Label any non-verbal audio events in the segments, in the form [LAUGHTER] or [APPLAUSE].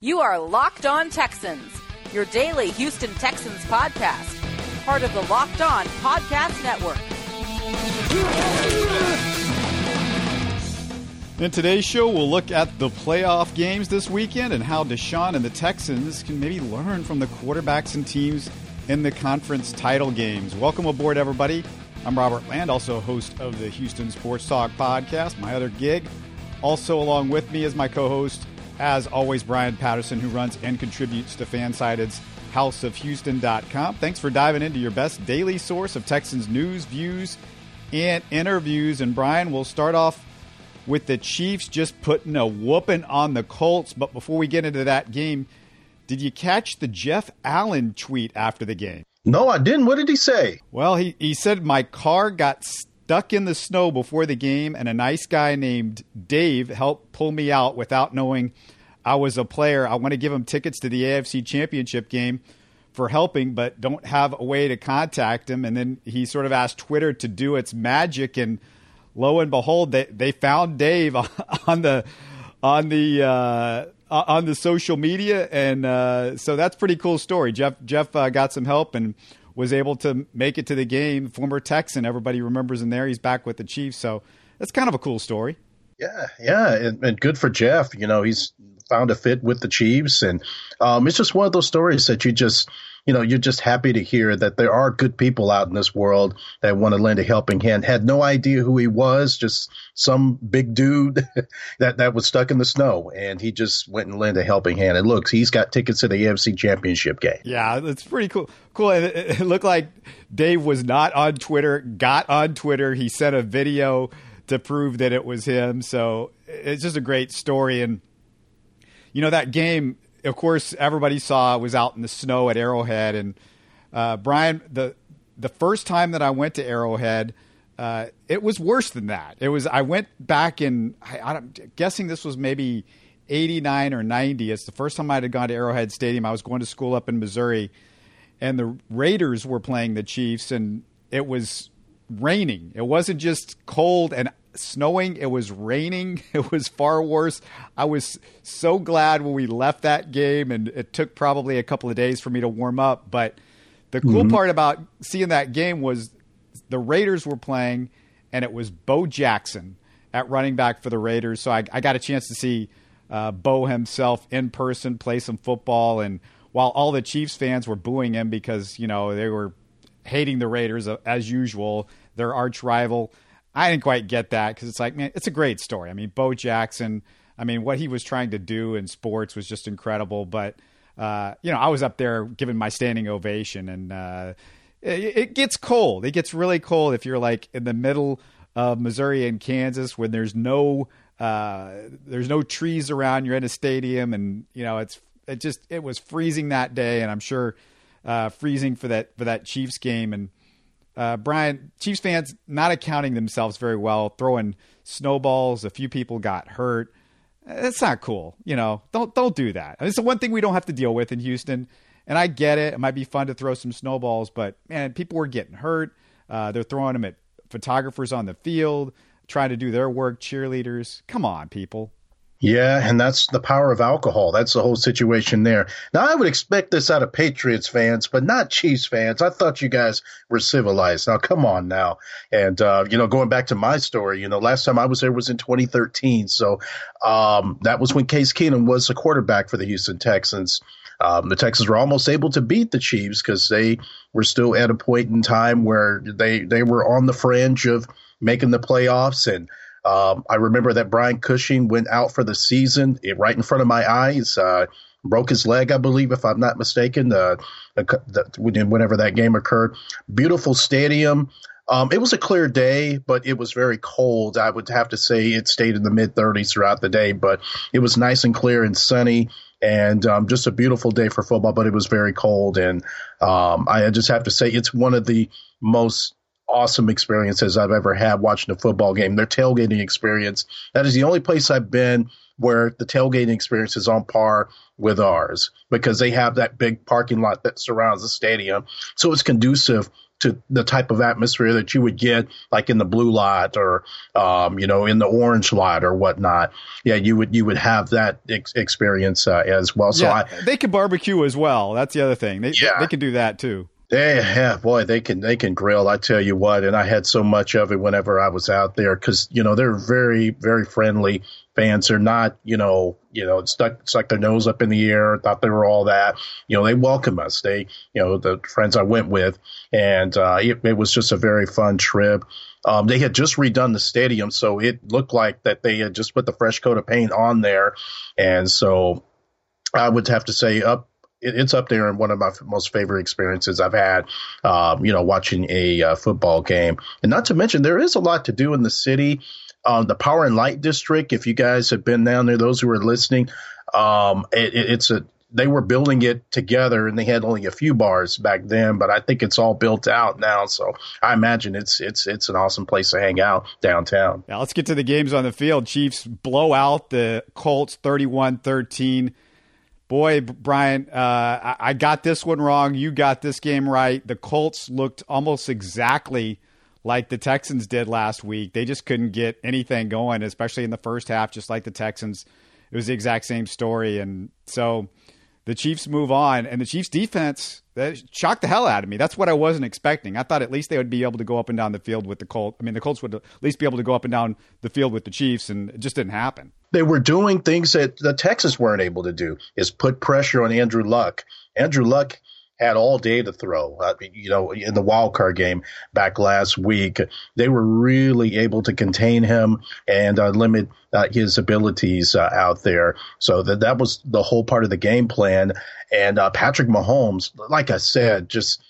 You are Locked On Texans, your daily Houston Texans podcast, part of the Locked On Podcast Network. In today's show, we'll look at the playoff games this weekend and how Deshaun and the Texans can maybe learn from the quarterbacks and teams in the conference title games. Welcome aboard, everybody. I'm Robert Land, also host of the Houston Sports Talk podcast, my other gig. Also, along with me is my co host, as always, Brian Patterson, who runs and contributes to Fansided's houseofhouston.com. Thanks for diving into your best daily source of Texans news, views, and interviews. And Brian, we'll start off with the Chiefs just putting a whooping on the Colts. But before we get into that game, did you catch the Jeff Allen tweet after the game? No, I didn't. What did he say? Well, he, he said, My car got stuck in the snow before the game, and a nice guy named Dave helped pull me out without knowing I was a player. I want to give him tickets to the AFC Championship game for helping, but don't have a way to contact him. And then he sort of asked Twitter to do its magic, and lo and behold, they, they found Dave [LAUGHS] on the on the uh, on the social media, and uh, so that's pretty cool story. Jeff Jeff uh, got some help and was able to make it to the game. Former Texan, everybody remembers him there. He's back with the Chiefs, so that's kind of a cool story. Yeah, yeah, and, and good for Jeff. You know, he's found a fit with the Chiefs, and um, it's just one of those stories that you just you know, you're just happy to hear that there are good people out in this world that want to lend a helping hand. Had no idea who he was, just some big dude [LAUGHS] that, that was stuck in the snow. And he just went and lent a helping hand. And looks, he's got tickets to the AFC championship game. Yeah, it's pretty cool. Cool. It, it looked like Dave was not on Twitter, got on Twitter. He sent a video to prove that it was him. So it's just a great story. And, you know, that game, of course, everybody saw it was out in the snow at Arrowhead. And uh, Brian, the the first time that I went to Arrowhead, uh, it was worse than that. It was I went back in. I, am guessing this was maybe '89 or '90. It's the first time I had gone to Arrowhead Stadium. I was going to school up in Missouri, and the Raiders were playing the Chiefs, and it was raining. It wasn't just cold and snowing. It was raining. [LAUGHS] It was far worse. I was so glad when we left that game, and it took probably a couple of days for me to warm up. But the cool mm-hmm. part about seeing that game was the Raiders were playing, and it was Bo Jackson at running back for the Raiders. So I, I got a chance to see uh, Bo himself in person play some football. And while all the Chiefs fans were booing him because, you know, they were hating the Raiders uh, as usual, their arch rival. I didn't quite get that because it's like, man, it's a great story. I mean, Bo Jackson, I mean, what he was trying to do in sports was just incredible. But, uh, you know, I was up there giving my standing ovation, and uh, it, it, gets cold. It gets really cold if you're like in the middle of Missouri and Kansas when there's no uh, there's no trees around. You're in a stadium, and you know it's it just it was freezing that day, and I'm sure uh, freezing for that for that Chiefs game and uh, Brian, Chiefs fans not accounting themselves very well, throwing snowballs. A few people got hurt. That's not cool. You know, don't don't do that. it's the one thing we don't have to deal with in Houston. And I get it. It might be fun to throw some snowballs, but man, people were getting hurt. Uh, they're throwing them at photographers on the field, trying to do their work. Cheerleaders, come on, people. Yeah, and that's the power of alcohol. That's the whole situation there. Now, I would expect this out of Patriots fans, but not Chiefs fans. I thought you guys were civilized. Now, come on now. And, uh, you know, going back to my story, you know, last time I was there was in 2013. So um, that was when Case Keenum was the quarterback for the Houston Texans. Um, the Texans were almost able to beat the Chiefs because they were still at a point in time where they, they were on the fringe of making the playoffs and – um, I remember that Brian Cushing went out for the season it, right in front of my eyes. Uh, broke his leg, I believe, if I'm not mistaken, uh, the, whenever that game occurred. Beautiful stadium. Um, it was a clear day, but it was very cold. I would have to say it stayed in the mid 30s throughout the day, but it was nice and clear and sunny and um, just a beautiful day for football, but it was very cold. And um, I just have to say it's one of the most awesome experiences I've ever had watching a football game. Their tailgating experience. That is the only place I've been where the tailgating experience is on par with ours because they have that big parking lot that surrounds the stadium. So it's conducive to the type of atmosphere that you would get like in the blue lot or um, you know in the orange lot or whatnot. Yeah, you would you would have that ex- experience uh, as well. So yeah, I, they can barbecue as well. That's the other thing. They yeah. they, they can do that too. Yeah, yeah, boy, they can they can grill. I tell you what, and I had so much of it whenever I was out there because you know they're very very friendly fans. They're not you know you know stuck stuck their nose up in the air, thought they were all that. You know they welcome us. They you know the friends I went with, and uh, it, it was just a very fun trip. Um, they had just redone the stadium, so it looked like that they had just put the fresh coat of paint on there, and so I would have to say up it's up there in one of my most favorite experiences I've had, um, you know, watching a uh, football game. And not to mention, there is a lot to do in the city. Um, the Power and Light District, if you guys have been down there, those who are listening, um, it, it's a they were building it together and they had only a few bars back then, but I think it's all built out now. So I imagine it's it's it's an awesome place to hang out downtown. Now let's get to the games on the field. Chiefs blow out the Colts 31 13 boy, Brian, uh, I got this one wrong. You got this game right. The Colts looked almost exactly like the Texans did last week. They just couldn't get anything going, especially in the first half, just like the Texans. It was the exact same story. And so the Chiefs move on, and the Chiefs defense that shocked the hell out of me. That's what I wasn't expecting. I thought at least they would be able to go up and down the field with the Colts. I mean, the Colts would at least be able to go up and down the field with the Chiefs, and it just didn't happen. They were doing things that the Texans weren't able to do. Is put pressure on Andrew Luck. Andrew Luck had all day to throw. You know, in the wild card game back last week, they were really able to contain him and uh, limit uh, his abilities uh, out there. So that that was the whole part of the game plan. And uh, Patrick Mahomes, like I said, just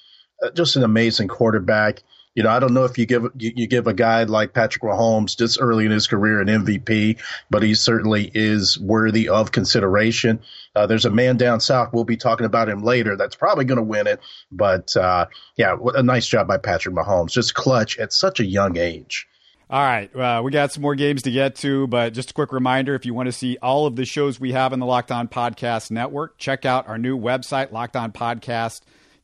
uh, just an amazing quarterback you know, I don't know if you give you, you, give a guy like Patrick Mahomes this early in his career an MVP, but he certainly is worthy of consideration. Uh, there's a man down south. We'll be talking about him later. That's probably going to win it. But uh, yeah, a nice job by Patrick Mahomes. Just clutch at such a young age. All right. Uh, we got some more games to get to, but just a quick reminder if you want to see all of the shows we have in the Locked On Podcast Network, check out our new website,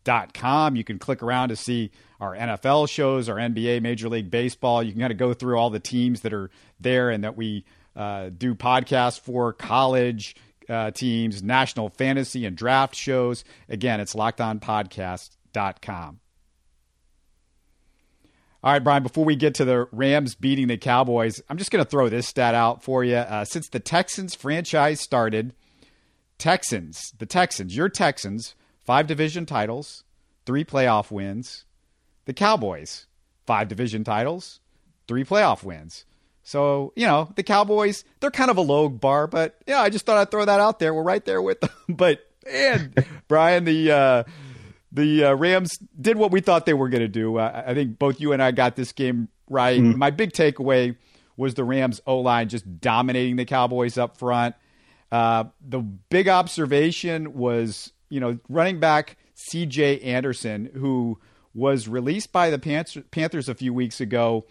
lockedonpodcast.com. You can click around to see our NFL shows, our NBA, Major League Baseball. You can kind of go through all the teams that are there and that we uh, do podcasts for college uh, teams, national fantasy and draft shows. Again, it's lockedonpodcast.com. All right, Brian, before we get to the Rams beating the Cowboys, I'm just going to throw this stat out for you. Uh, since the Texans franchise started, Texans, the Texans, your Texans, five division titles, three playoff wins, the Cowboys, five division titles, three playoff wins. So, you know, the Cowboys, they're kind of a low bar, but yeah, I just thought I'd throw that out there. We're right there with them. [LAUGHS] But, and [LAUGHS] Brian, the, uh, the uh, Rams did what we thought they were going to do. Uh, I think both you and I got this game right. Mm-hmm. My big takeaway was the Rams O line just dominating the Cowboys up front. Uh, the big observation was, you know, running back CJ Anderson, who was released by the Panthers a few weeks ago.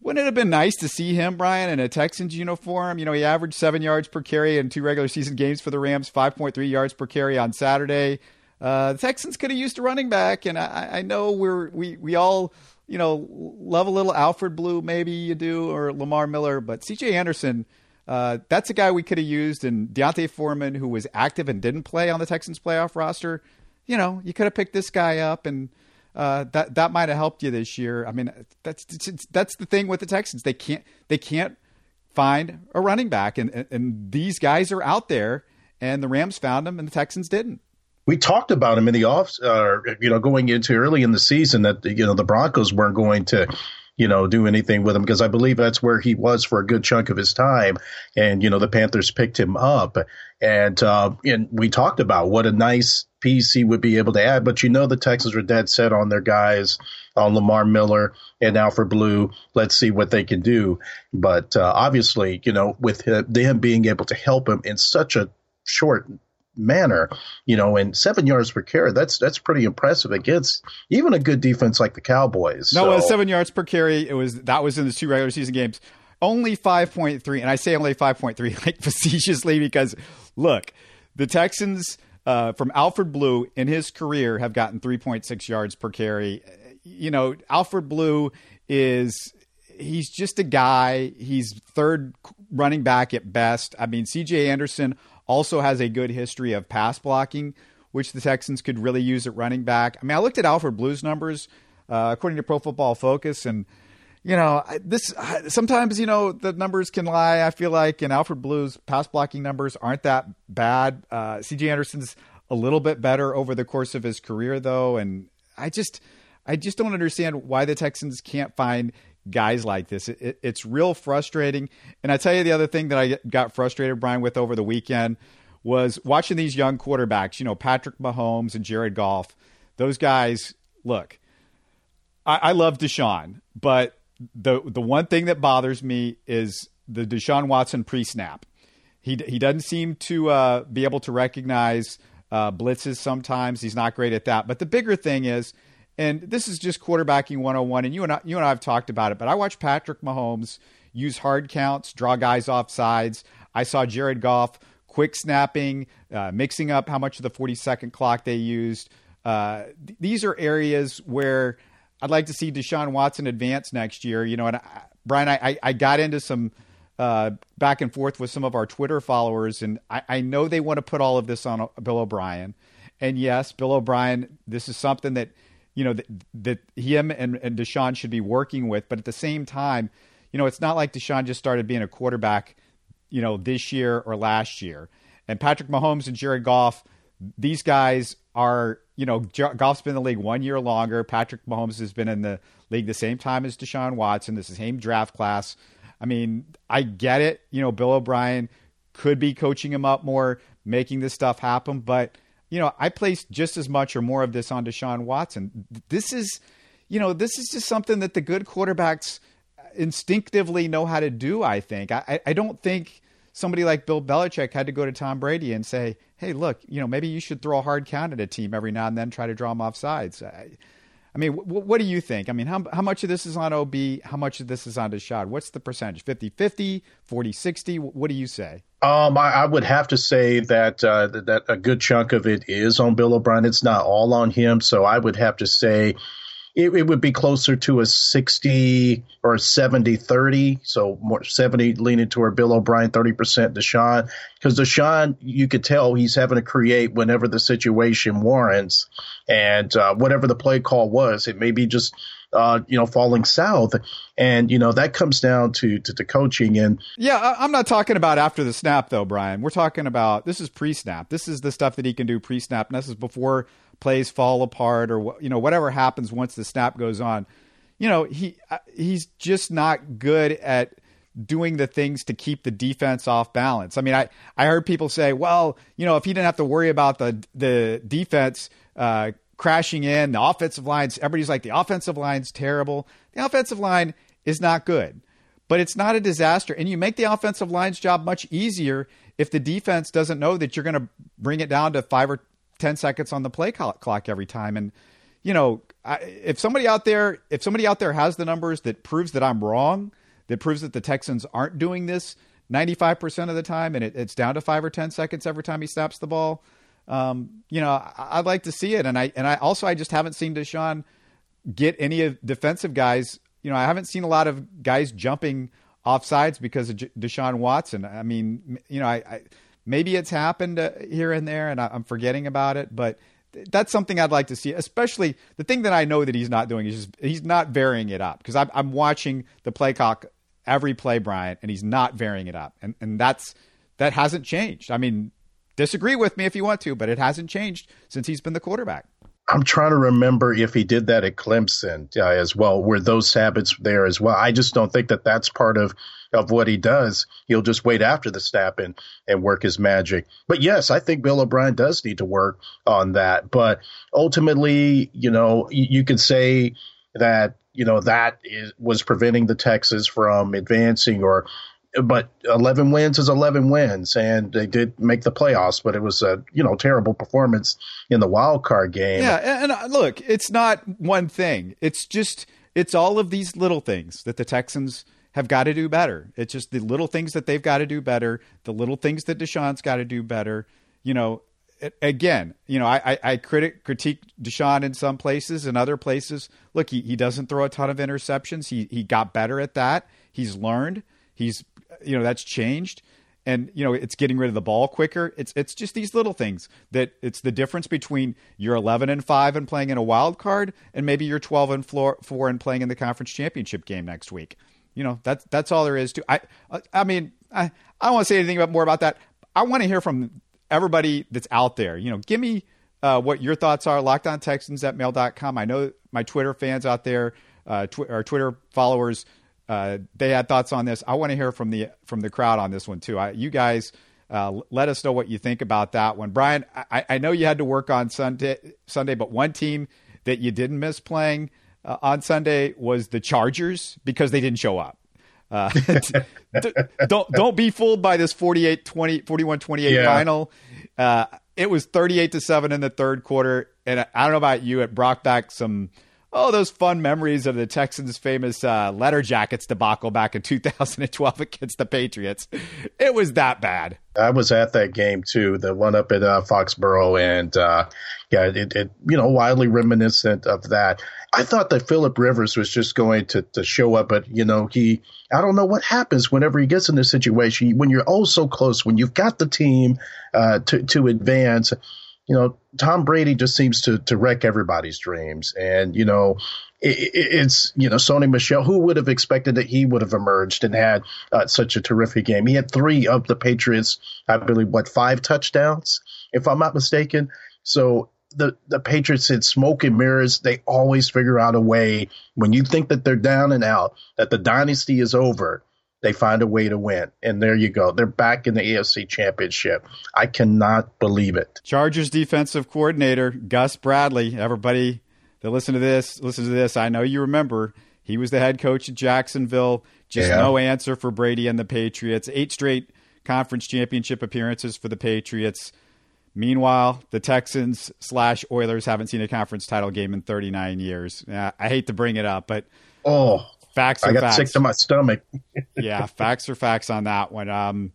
Wouldn't it have been nice to see him, Brian, in a Texans uniform? You know, he averaged seven yards per carry in two regular season games for the Rams, 5.3 yards per carry on Saturday. Uh, the Texans could have used a running back, and I, I know we're we we all you know love a little Alfred Blue, maybe you do, or Lamar Miller, but C.J. Anderson. Uh, that's a guy we could have used, and D'Onta Foreman, who was active and didn't play on the Texans playoff roster. You know, you could have picked this guy up and uh, that that might have helped you this year. I mean, that's that's the thing with the Texans. They can't they can't find a running back, and, and, and these guys are out there, and the Rams found them, and the Texans didn't. We talked about him in the off, uh, you know, going into early in the season that you know the Broncos weren't going to you know, do anything with him because I believe that's where he was for a good chunk of his time. And, you know, the Panthers picked him up. And, uh, and we talked about what a nice piece he would be able to add. But, you know, the Texans were dead set on their guys, on Lamar Miller and Alfred Blue. Let's see what they can do. But uh, obviously, you know, with them being able to help him in such a short manner, you know, and seven yards per carry, that's that's pretty impressive against even a good defense like the Cowboys. No, so. was seven yards per carry. It was that was in the two regular season games. Only five point three, and I say only five point three [LAUGHS] like facetiously because look, the Texans uh, from Alfred Blue in his career have gotten three point six yards per carry. you know, Alfred Blue is he's just a guy. He's third running back at best. I mean, CJ Anderson also has a good history of pass blocking, which the Texans could really use at running back. I mean, I looked at Alfred Blue's numbers uh, according to Pro Football Focus, and you know, this sometimes you know the numbers can lie. I feel like, and Alfred Blue's pass blocking numbers aren't that bad. Uh, CJ Anderson's a little bit better over the course of his career, though, and I just, I just don't understand why the Texans can't find guys like this. It, it, it's real frustrating. And I tell you, the other thing that I got frustrated, Brian, with over the weekend was watching these young quarterbacks. You know, Patrick Mahomes and Jared Goff. Those guys, look, I, I love Deshaun, but the the one thing that bothers me is the Deshaun Watson pre-snap. He he doesn't seem to uh, be able to recognize uh, blitzes. Sometimes he's not great at that. But the bigger thing is and this is just quarterbacking 101 and you and I, you and I have talked about it but i watched patrick mahomes use hard counts draw guys off sides. I saw jared goff quick snapping uh, mixing up how much of the 40 second clock they used. Uh, th- these are areas where i'd like to see deshaun watson advance next year you know and I, brian I, I got into some uh, back and forth with some of our twitter followers and I, I know they want to put all of this on bill o'brien. And yes bill o'brien this is something that you know that, him and, and Deshaun should be working with. But at the same time, you know, it's not like Deshaun just started being a quarterback, you know, this year or last year. And Patrick Mahomes and Jared Goff, these guys are, you know, Goff's been in the league one year longer. Patrick Mahomes has been in the league the same time as Deshaun Watson. This is same draft class. I mean, I get it. You know, Bill O'Brien could be coaching him up more, making this stuff happen, but you know, I placed just as much or more of this on Deshaun Watson. This is, you know, this is just something that the good quarterbacks uh, instinctively know how to do. I think. I, I don't think somebody like Bill Belichick had to go to Tom Brady and say, "Hey, look, you know, maybe you should throw a hard count at a team every now and then, try to draw them off sides." I, I mean, w- what do you think? I mean, how, how much of this is on OB? How much of this is on Deshaun? What's the percentage? 50 50, 40 60? What do you say? Um, I, I, would have to say that, uh, that a good chunk of it is on Bill O'Brien. It's not all on him. So I would have to say it, it, would be closer to a 60 or 70 30. So more 70 leaning toward Bill O'Brien, 30% Deshaun. Because Deshaun, you could tell he's having to create whenever the situation warrants. And uh, whatever the play call was, it may be just. Uh, you know, falling south, and you know that comes down to to, to coaching and yeah. I'm not talking about after the snap though, Brian. We're talking about this is pre-snap. This is the stuff that he can do pre-snap. And this is before plays fall apart or you know whatever happens once the snap goes on. You know, he uh, he's just not good at doing the things to keep the defense off balance. I mean, I, I heard people say, well, you know, if he didn't have to worry about the the defense uh, crashing in, the offensive lines, everybody's like, the offensive line's terrible. The offensive line is not good, but it's not a disaster. And you make the offensive line's job much easier if the defense doesn't know that you're going to bring it down to five or 10 seconds on the play clock every time. And, you know, I, if somebody out there, if somebody out there has the numbers that proves that I'm wrong, that proves that the Texans aren't doing this 95% of the time and it, it's down to five or 10 seconds every time he snaps the ball, um, you know, I, would like to see it. And I, and I also, I just haven't seen Deshaun get any of defensive guys. You know, I haven't seen a lot of guys jumping off sides because of Deshaun Watson. I mean, you know, I, I Maybe it's happened uh, here and there, and I, am forgetting about it. But that's something I'd like to see. Especially the thing that I know that he's not doing is just he's not varying it up because I'm, I'm watching the play clock every play, Brian, and he's not varying it up, and and that's that hasn't changed. I mean, disagree with me if you want to, but it hasn't changed since he's been the quarterback. I'm trying to remember if he did that at Clemson uh, as well. Were those habits there as well? I just don't think that that's part of of what he does. He'll just wait after the snap and and work his magic. But yes, I think Bill O'Brien does need to work on that. But ultimately, you know, you, you could say that you know that is, was preventing the Texans from advancing or but 11 wins is 11 wins, and they did make the playoffs. But it was a you know terrible performance in the wild card game. Yeah, and, uh, look, it's not one thing. It's just it's all of these little things that the Texans have got to do better. It's just the little things that they've got to do better, the little things that Deshaun's got to do better. You know, again, you know, I, I, critic critique Deshaun in some places and other places. Look, he, he doesn't throw a ton of interceptions. He he got better at that. He's learned. He's you know that's changed, and you know it's getting rid of the ball quicker. It's it's just these little things that it's the difference between you're 11 and five and playing in a wild card, and maybe you're 12 and four, four and playing in the conference championship game next week. You know that's that's all there is to. I I mean I I don't want to say anything about, more about that. I want to hear from everybody that's out there, you know, give me uh, what your thoughts are. LockedOnTexans at mail.com. I know my Twitter fans out there, uh, tw- our Twitter followers, uh, they had thoughts on this. I want to hear from the from the crowd on this one too. I, you guys, uh, let us know what you think about that one. Brian, I, I, know you had to work on Sunday, Sunday, but one team that you didn't miss playing uh, on Sunday was the Chargers because they didn't show up. Uh, [LAUGHS] [LAUGHS] don't don't be fooled by this 48 20 41 28 yeah. final. Uh, it was 38 to 7 in the third quarter and I, I don't know about you it brought back some oh those fun memories of the Texans famous uh, letter jackets debacle back in 2012 against the Patriots. It was that bad. I was at that game too, the one up at uh, Foxborough and uh, yeah, it, it you know wildly reminiscent of that. I thought that Philip Rivers was just going to, to show up, but you know, he I don't know what happens whenever he gets in this situation when you're oh so close, when you've got the team uh, to to advance. You know, Tom Brady just seems to to wreck everybody's dreams, and you know, it, it's you know Sony Michel. Who would have expected that he would have emerged and had uh, such a terrific game? He had three of the Patriots, I believe, what five touchdowns, if I'm not mistaken. So the, the Patriots in smoke and mirrors, they always figure out a way when you think that they're down and out, that the dynasty is over, they find a way to win. And there you go. They're back in the AFC championship. I cannot believe it. Chargers defensive coordinator, Gus Bradley. Everybody that listen to this, listen to this. I know you remember he was the head coach at Jacksonville. Just yeah. no answer for Brady and the Patriots. Eight straight conference championship appearances for the Patriots. Meanwhile, the Texans slash Oilers haven't seen a conference title game in 39 years. I hate to bring it up, but oh, facts are I got facts. sick to my stomach. [LAUGHS] yeah, facts are facts on that one. Um,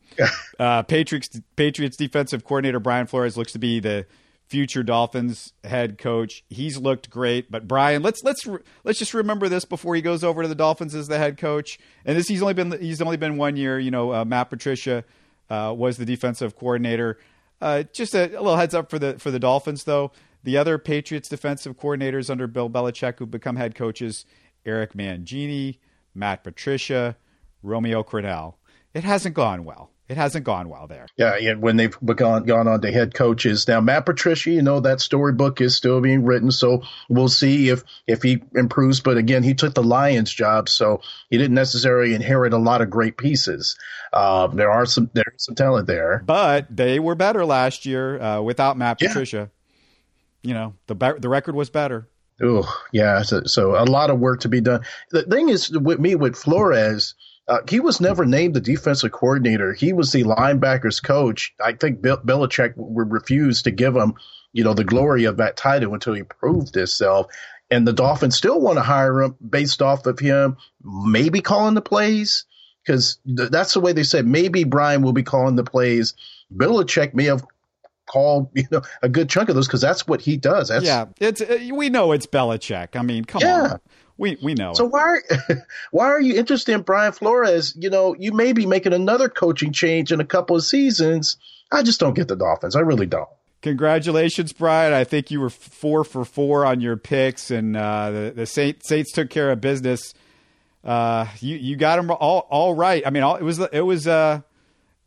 uh, Patriots Patriots defensive coordinator Brian Flores looks to be the future Dolphins head coach. He's looked great, but Brian, let's let's let's just remember this before he goes over to the Dolphins as the head coach. And this he's only been he's only been one year. You know, uh, Matt Patricia uh, was the defensive coordinator. Uh, just a, a, little heads up for the for the Dolphins, though. The other Patriots defensive coordinators under Bill Belichick who become head coaches: Eric Mangini, Matt Patricia, Romeo Crennel. It hasn't gone well. It hasn't gone well there. Yeah, when they've gone gone on to head coaches now, Matt Patricia, you know that storybook is still being written, so we'll see if if he improves. But again, he took the Lions job, so he didn't necessarily inherit a lot of great pieces. Uh, there are some there's some talent there, but they were better last year uh, without Matt Patricia. Yeah. You know the the record was better. Oh yeah, so, so a lot of work to be done. The thing is with me with Flores uh, he was never named the defensive coordinator. He was the linebackers coach. I think Bill, Belichick would refuse to give him, you know, the glory of that title until he proved himself. And the Dolphins still want to hire him based off of him maybe calling the plays because th- that's the way they said maybe Brian will be calling the plays. Belichick may have called [LAUGHS] you know a good chunk of those because that's what he does. That's, yeah, it's uh, we know it's Belichick. I mean, come yeah. on. We we know. So it. why [LAUGHS] why are you interested in Brian Flores? You know, you may be making another coaching change in a couple of seasons. I just don't get the Dolphins. I really don't. Congratulations, Brian. I think you were four for four on your picks, and uh, the the Saints, Saints took care of business. Uh, you you got them all all right. I mean, all, it was it was uh,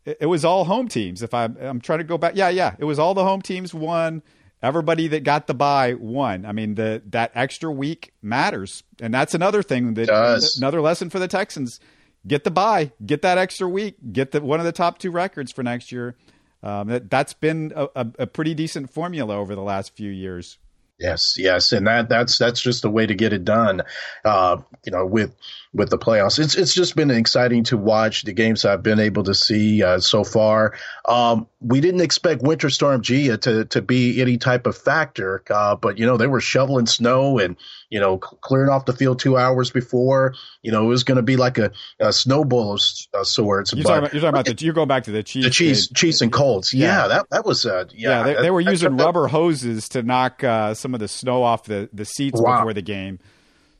it was all home teams. If I'm I'm trying to go back, yeah, yeah, it was all the home teams won everybody that got the buy won. I mean, the that extra week matters, and that's another thing that Does. another lesson for the Texans: get the buy, get that extra week, get the one of the top two records for next year. Um, that that's been a, a, a pretty decent formula over the last few years. Yes, yes, and that that's that's just the way to get it done. Uh, you know, with with the playoffs, it's it's just been exciting to watch the games I've been able to see uh, so far. Um, we didn't expect Winter Storm Gia to to be any type of factor, uh, but you know they were shoveling snow and you know clearing off the field two hours before. You know it was going to be like a, a snowball of uh, sorts. You're, talking about, you're talking about the you're going back to the Chiefs, the Chiefs, Chiefs and Colts. Yeah, yeah that that was uh, yeah. yeah they, they, were using rubber hoses to knock uh, some of the snow off the the seats wow. before the game.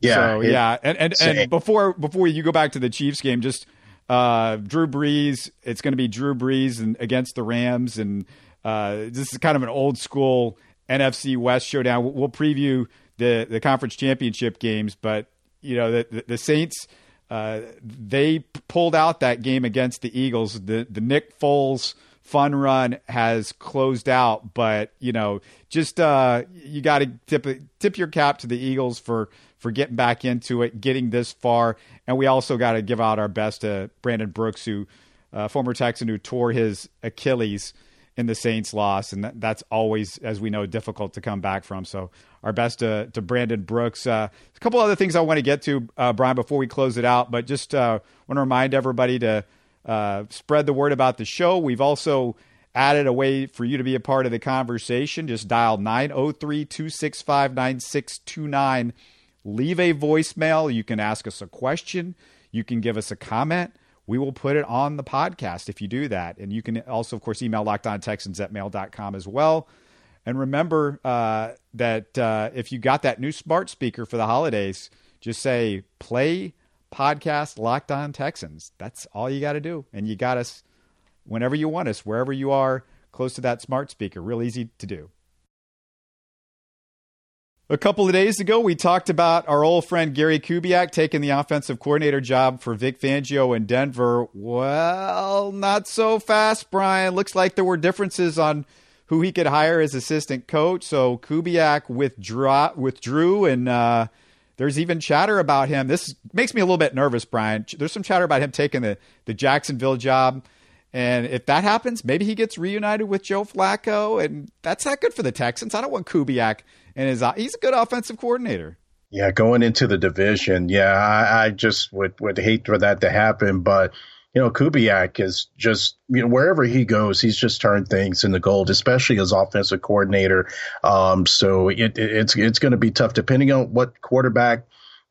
Yeah, so, it, yeah, and and, and before before you go back to the Chiefs game, just uh, Drew Brees. It's going to be Drew Brees and against the Rams, and uh, this is kind of an old school NFC West showdown. We'll preview the the conference championship games, but you know the the, the Saints. Uh, they pulled out that game against the Eagles. The the Nick Foles fun run has closed out, but you know, just uh, you got to tip tip your cap to the Eagles for for getting back into it, getting this far. And we also got to give out our best to Brandon Brooks, who uh, former Texan who tore his Achilles in the Saints loss, and that, that's always, as we know, difficult to come back from. So our best to, to Brandon Brooks. Uh, a couple other things I want to get to, uh, Brian, before we close it out, but just uh, want to remind everybody to uh, spread the word about the show. We've also added a way for you to be a part of the conversation. Just dial 903 265 9629 leave a voicemail. You can ask us a question. You can give us a comment. We will put it on the podcast if you do that. And you can also, of course, email lockedontexans at mail.com as well. And remember uh, that uh, if you got that new smart speaker for the holidays, just say play podcast Locked On Texans. That's all you got to do. And you got us whenever you want us, wherever you are, close to that smart speaker. Real easy to do. A couple of days ago, we talked about our old friend Gary Kubiak taking the offensive coordinator job for Vic Fangio in Denver. Well, not so fast, Brian. Looks like there were differences on who he could hire as assistant coach. So Kubiak withdrew, withdrew and uh, there's even chatter about him. This makes me a little bit nervous, Brian. There's some chatter about him taking the, the Jacksonville job. And if that happens, maybe he gets reunited with Joe Flacco, and that's not good for the Texans. I don't want Kubiak and his he's a good offensive coordinator. Yeah, going into the division, yeah, I, I just would would hate for that to happen, but you know, Kubiak is just, you know, wherever he goes, he's just turned things into gold, especially as offensive coordinator. Um, so it, it's, it's going to be tough depending on what quarterback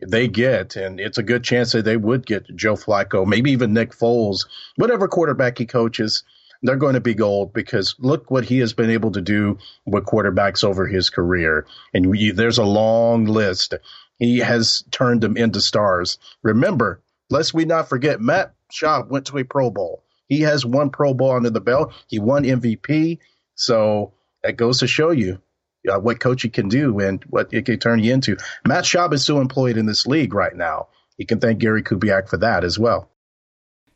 they get. And it's a good chance that they would get Joe Flacco, maybe even Nick Foles, whatever quarterback he coaches they're going to be gold because look what he has been able to do with quarterbacks over his career. And we, there's a long list. He has turned them into stars. Remember, lest we not forget, Matt Schaub went to a Pro Bowl. He has one Pro Bowl under the belt. He won MVP. So that goes to show you uh, what coaching can do and what it can turn you into. Matt Schaub is still employed in this league right now. You can thank Gary Kubiak for that as well.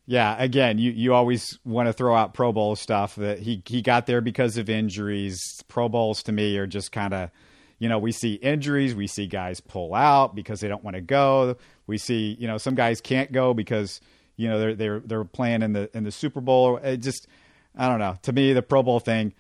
Yeah, again, you, you always want to throw out Pro Bowl stuff that he he got there because of injuries. Pro Bowls to me are just kind of, you know, we see injuries, we see guys pull out because they don't want to go. We see, you know, some guys can't go because you know they're they're they're playing in the in the Super Bowl. It just I don't know. To me, the Pro Bowl thing,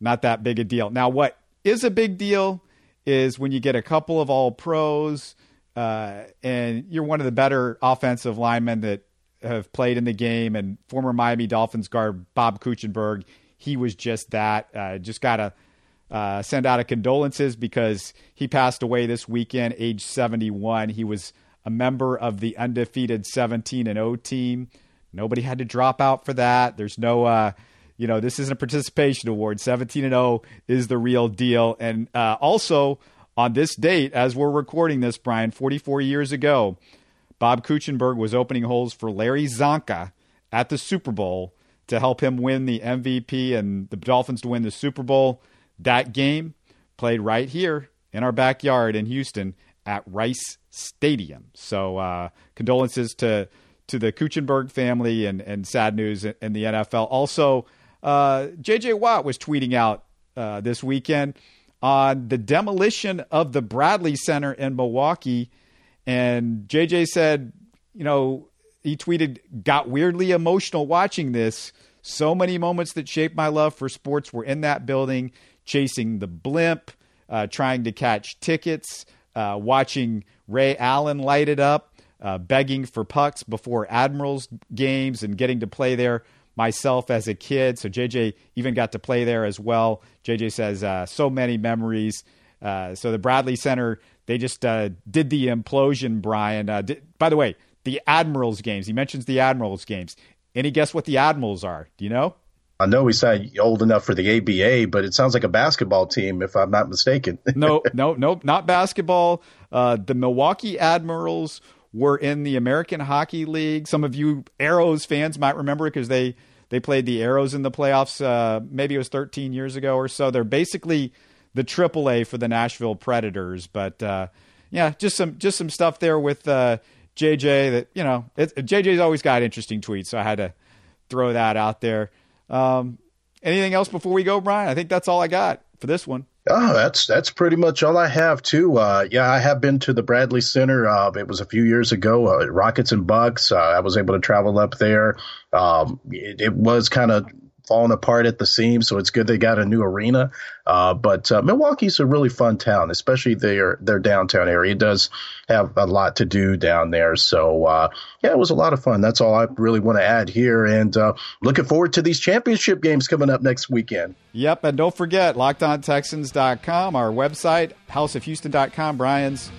not that big a deal. Now, what is a big deal is when you get a couple of All Pros. Uh, and you're one of the better offensive linemen that have played in the game, and former Miami Dolphins guard Bob Kuechenberg, he was just that. Uh, just got to uh, send out a condolences because he passed away this weekend, age 71. He was a member of the undefeated 17 and 0 team. Nobody had to drop out for that. There's no, uh, you know, this isn't a participation award. 17 and 0 is the real deal. And uh, also on this date, as we're recording this, Brian, 44 years ago, Bob Kuechenberg was opening holes for Larry Csonka at the Super Bowl to help him win the MVP and the Dolphins to win the Super Bowl. That game played right here in our backyard in Houston at Rice Stadium. So uh, condolences to to the Kuechenberg family and, and sad news in the NFL. Also, uh, J.J. Watt was tweeting out uh, this weekend on the demolition of the Bradley Center in Milwaukee and JJ said, you know, he tweeted, got weirdly emotional watching this. So many moments that shaped my love for sports were in that building, chasing the blimp, uh, trying to catch tickets, uh, watching Ray Allen light it up, uh, begging for pucks before Admirals games and getting to play there myself as a kid. So JJ even got to play there as well. JJ says uh, so many memories. Uh, so the Bradley Center, they just uh, did the implosion. Brian, uh, did, by the way, the Admirals games. He mentions the Admirals games. Any guess what the Admirals are? Do you know? I know he's not old enough for the ABA, but it sounds like a basketball team, if I'm not mistaken. [LAUGHS] no, no, no, not basketball. Uh, the Milwaukee Admirals were in the American Hockey League. Some of you Aeros fans might remember because they they played the Aeros in the playoffs. Uh, maybe it was 13 years ago or so. They're basically the AAA for the Nashville Predators. But uh, yeah, just some just some stuff there with JJ uh, that you know. It, JJ's always got interesting tweets, so I had to throw that out there. Um, anything else before we go, Brian? I think that's all I got for this one. Oh, that's that's pretty much all I have too. Uh, yeah, I have been to the Bradley Center. Uh, it was a few years ago. Uh, Rockets and Bucks. Uh, I was able to travel up there. Um, it, it was kind of falling apart at the seams. So it's good they got a new arena. Uh, but uh, Milwaukee's a really fun town, especially their their downtown area. It does have a lot to do down there. So uh, yeah, it was a lot of fun. That's all I really want to add here. And uh, looking forward to these championship games coming up next weekend. Yep, and don't forget lockedontexans.com, our website, houseofhouston.com, Brian's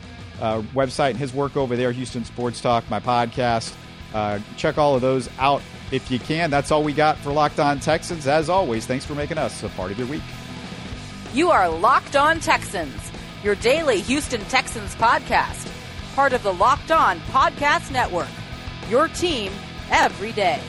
uh, website, and his work over there, Houston Sports Talk, my podcast. Uh, check all of those out if you can. That's all we got for Locked On Texans. As always, thanks for making us a part of your week. You are Locked On Texans, your daily Houston Texans podcast, part of the Locked On Podcast Network. Your team every day.